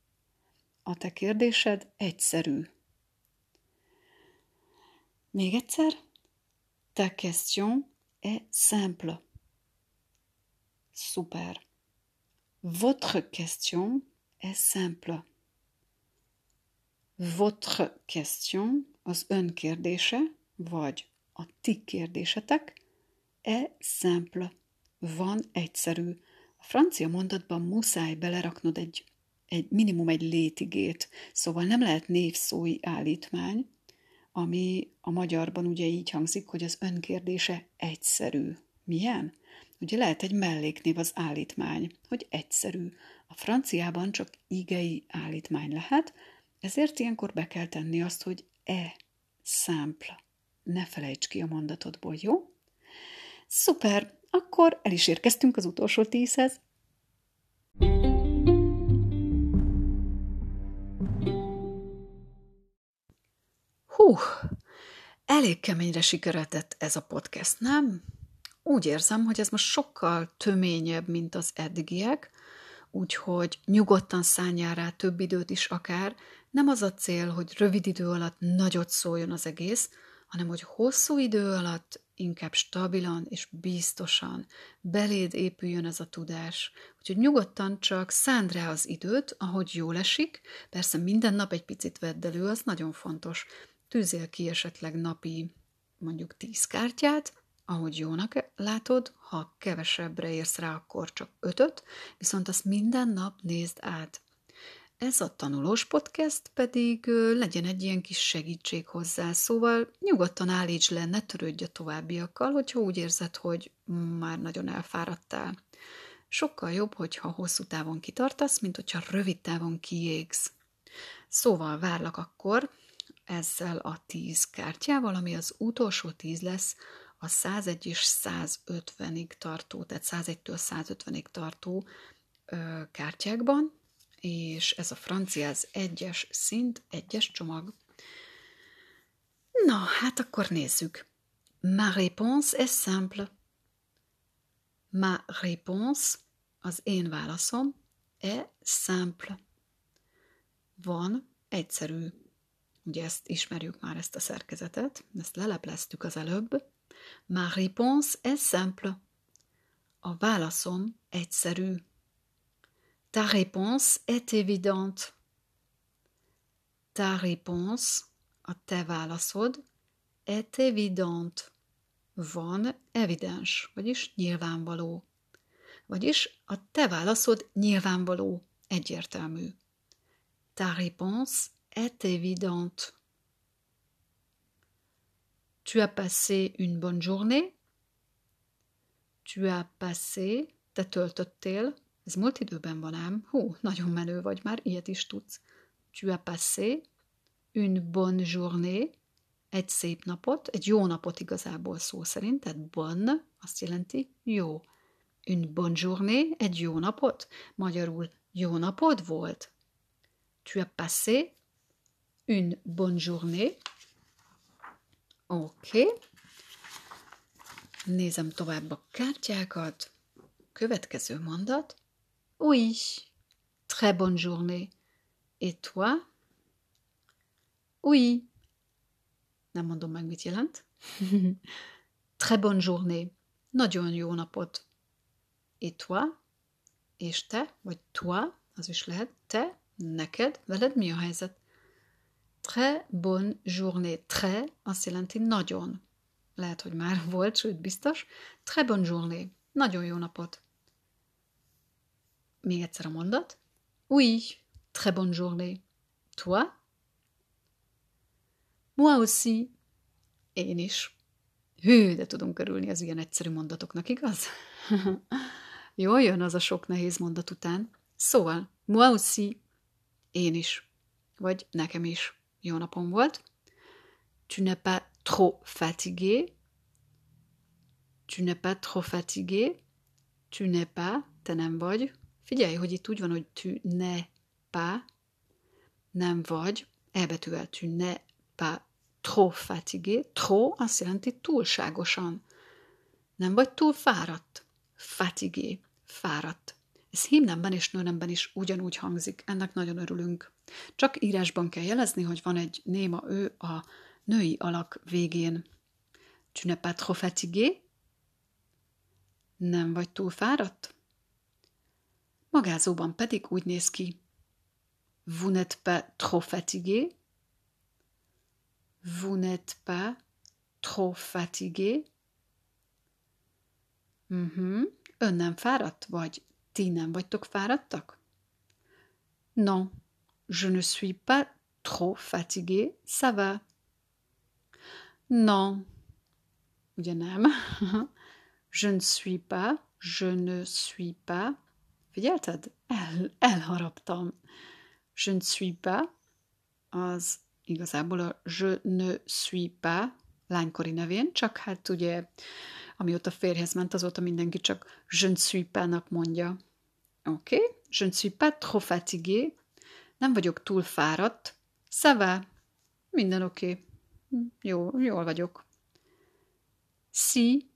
A te kérdésed egyszerű. Még egyszer. Ta question est simple. Super. Votre question est simple. Votre question az ön kérdése, vagy a ti kérdésetek, est simple. Van egyszerű. A francia mondatban muszáj beleraknod egy egy minimum egy létigét, szóval nem lehet névszói állítmány, ami a magyarban ugye így hangzik, hogy az önkérdése egyszerű. Milyen? Ugye lehet egy melléknév az állítmány, hogy egyszerű. A franciában csak igei állítmány lehet, ezért ilyenkor be kell tenni azt, hogy e, simple. Ne felejts ki a mondatodból, jó? Szuper, akkor el is érkeztünk az utolsó tízhez. Hú, elég keményre sikeretett ez a podcast, nem? Úgy érzem, hogy ez most sokkal töményebb, mint az eddigiek, úgyhogy nyugodtan szálljál rá több időt is akár. Nem az a cél, hogy rövid idő alatt nagyot szóljon az egész, hanem hogy hosszú idő alatt inkább stabilan és biztosan beléd épüljön ez a tudás. Úgyhogy nyugodtan csak szánd rá az időt, ahogy jól esik. Persze minden nap egy picit vedd elő, az nagyon fontos tűzél ki esetleg napi mondjuk tíz kártyát, ahogy jónak látod, ha kevesebbre érsz rá, akkor csak ötöt, viszont azt minden nap nézd át. Ez a tanulós podcast pedig legyen egy ilyen kis segítség hozzá, szóval nyugodtan állíts le, ne törődj a továbbiakkal, hogyha úgy érzed, hogy már nagyon elfáradtál. Sokkal jobb, hogyha hosszú távon kitartasz, mint hogyha rövid távon kiégsz. Szóval várlak akkor, ezzel a tíz kártyával, ami az utolsó tíz lesz a 101 és 150-ig tartó, tehát 101-től 150-ig tartó ö, kártyákban, és ez a francia az egyes szint, egyes csomag. Na, hát akkor nézzük. Ma réponse est simple. Ma réponse, az én válaszom, est simple. Van, egyszerű. Ugye ezt ismerjük már ezt a szerkezetet, ezt lelepleztük az előbb. Ma réponse est simple. A válaszom egyszerű. Ta réponse est évidente. Ta réponse, a te válaszod, est évidente. Van evidens, vagyis nyilvánvaló. Vagyis a te válaszod nyilvánvaló, egyértelmű. Ta réponse est évidente. Tu as passé une bonne journée? Tu as passé, te töltöttél, ez múlt időben van ám, hú, nagyon menő vagy már, ilyet is tudsz. Tu as passé une bonne journée, egy szép napot, egy jó napot igazából szó szerint, tehát bonne azt jelenti jó. Une bonne journée, egy jó napot, magyarul jó napod volt. Tu as passé une bonne journée. Oké. Nézem tovább a kártyákat. Következő mondat. Oui, très bonne journée. Et toi? Oui. Nem mondom meg, mit jelent. très bonne journée. Nagyon jó napot. Et toi? És te, vagy toi, az is lehet. Te, neked, veled mi a helyzet? Très bonne journée. Très azt jelenti nagyon. Lehet, hogy már volt, sőt biztos. Très bonne journée. Nagyon jó napot. Még egyszer a mondat. Oui, très bonne journée. Toi? Moi aussi. Én is. Hű, de tudunk örülni az ilyen egyszerű mondatoknak, igaz? Jól jön az a sok nehéz mondat után. Szóval, moi aussi. Én is. Vagy nekem is. Jó napom volt. Tu n'es pas trop fatigué. Tu n'es pas trop fatigué. Tu n'es pas, te nem vagy. Figyelj, hogy itt úgy van, hogy tu n'es pas, nem vagy, elbetűvel tu n'es pas trop fatigué. Trop azt jelenti túlságosan. Nem vagy túl fáradt. Fatigué, fáradt. Ez hímnemben és nőnemben is ugyanúgy hangzik, ennek nagyon örülünk. Csak írásban kell jelezni, hogy van egy néma ő a női alak végén. Tu n'es pas trop fatigué? Nem vagy túl fáradt? Magázóban pedig úgy néz ki. Vous n'êtes pas trop fatigué? Vous n'êtes pas trop fatigué? Uh-huh. Ön nem fáradt, vagy ti nem vagytok fáradtak? Non, je ne suis pas trop fatigué, ça va. Non, ugye nem. je ne suis pas, je ne suis pas. Figyelted? El, elharaptam. Je ne suis pas, az igazából a je ne suis pas lánykori nevén, csak hát ugye amióta férjhez ment, azóta mindenki csak je ne suis pas-nak mondja. Oké? Okay? Je ne suis pas trop fatigué. Nem vagyok túl fáradt. Ça va. Minden oké. Okay. Jó, jól vagyok. Si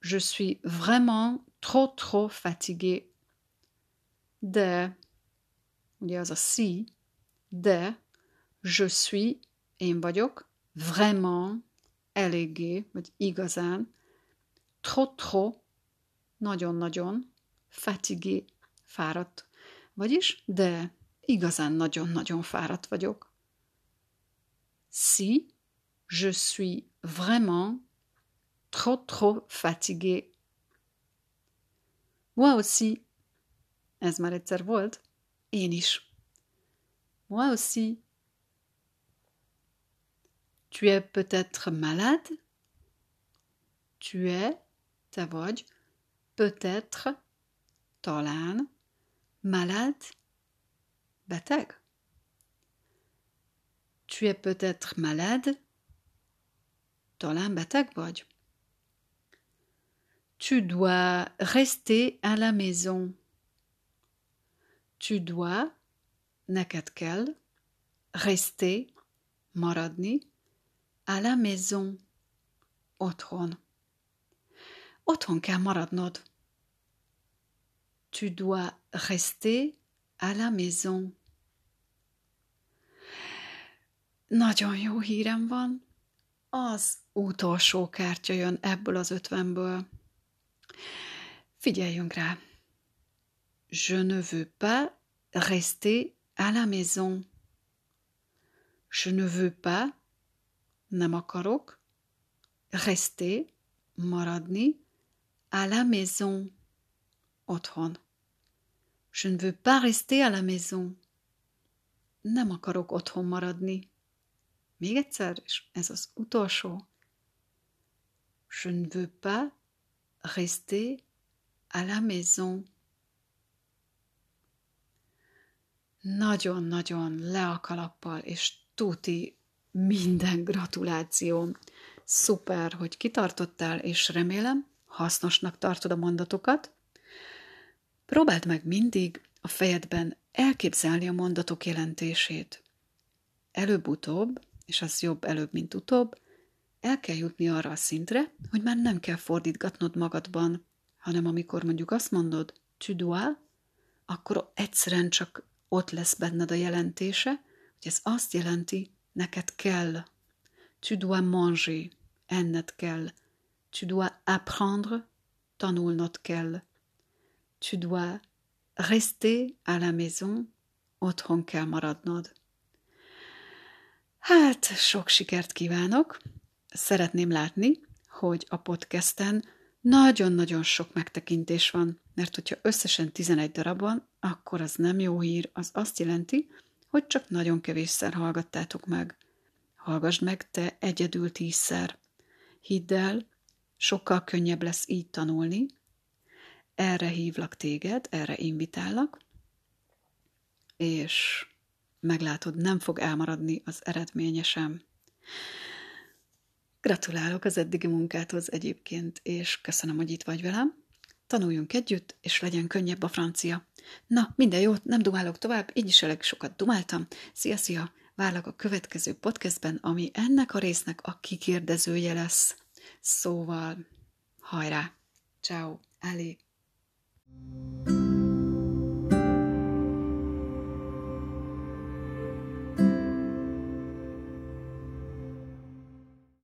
je suis vraiment trop trop fatigué. De, ugye az a si, de, je suis, én vagyok, vraiment, eléggé, vagy igazán, trop trop, nagyon-nagyon, fatigué, fáradt. Vagyis, de igazán nagyon-nagyon fáradt vagyok. Si je suis vraiment trop trop fatigué. Moi aussi. Ez már egyszer volt. Én is. Moi aussi. Tu es peut-être malade? Tu es, te vagy, peut-être, talán, malade, beteg? Tu es peut-être malade? Talán beteg vagy? Tu dois rester à la maison. Tu dois, neked kell, rester, maradni, à la maison, otthon. Otthon kell maradnod. Tu dois rester à la maison. Nagyon jó hírem van. Az utolsó kártya jön ebből az ötvenből. Figyeljünk rá. Je ne veux pas rester à la maison. Je ne veux pas, nem akarok, rester, maradni, à la maison, otthon. Je ne veux pas rester à la maison. Nem akarok otthon maradni. Még egyszer, és ez az utolsó. Je ne veux pas rester à la maison. Nagyon-nagyon le a kalappal, és tuti minden gratuláció. Szuper, hogy kitartottál, és remélem, hasznosnak tartod a mondatokat. Próbáld meg mindig a fejedben elképzelni a mondatok jelentését. Előbb-utóbb, és az jobb előbb, mint utóbb, el kell jutni arra a szintre, hogy már nem kell fordítgatnod magadban, hanem amikor mondjuk azt mondod, tu dois, akkor egyszerűen csak ott lesz benned a jelentése, hogy ez azt jelenti, neked kell. Tu dois manger, enned kell. Tu dois apprendre, tanulnod kell. Tu dois rester à la maison, otthon kell maradnod. Hát, sok sikert kívánok! Szeretném látni, hogy a podcasten nagyon-nagyon sok megtekintés van, mert hogyha összesen 11 darab van, akkor az nem jó hír, az azt jelenti, hogy csak nagyon kevésszer hallgattátok meg. Hallgassd meg te egyedül tízszer. Hidd el, sokkal könnyebb lesz így tanulni. Erre hívlak téged, erre invitállak, és meglátod, nem fog elmaradni az eredménye sem. Gratulálok az eddigi munkáthoz egyébként, és köszönöm, hogy itt vagy velem. Tanuljunk együtt, és legyen könnyebb a francia. Na, minden jót, nem dumálok tovább, így is elég sokat dumáltam. Szia, szia! Várlak a következő podcastben, ami ennek a résznek a kikérdezője lesz. Szóval, hajrá! Ciao, Ali! thank you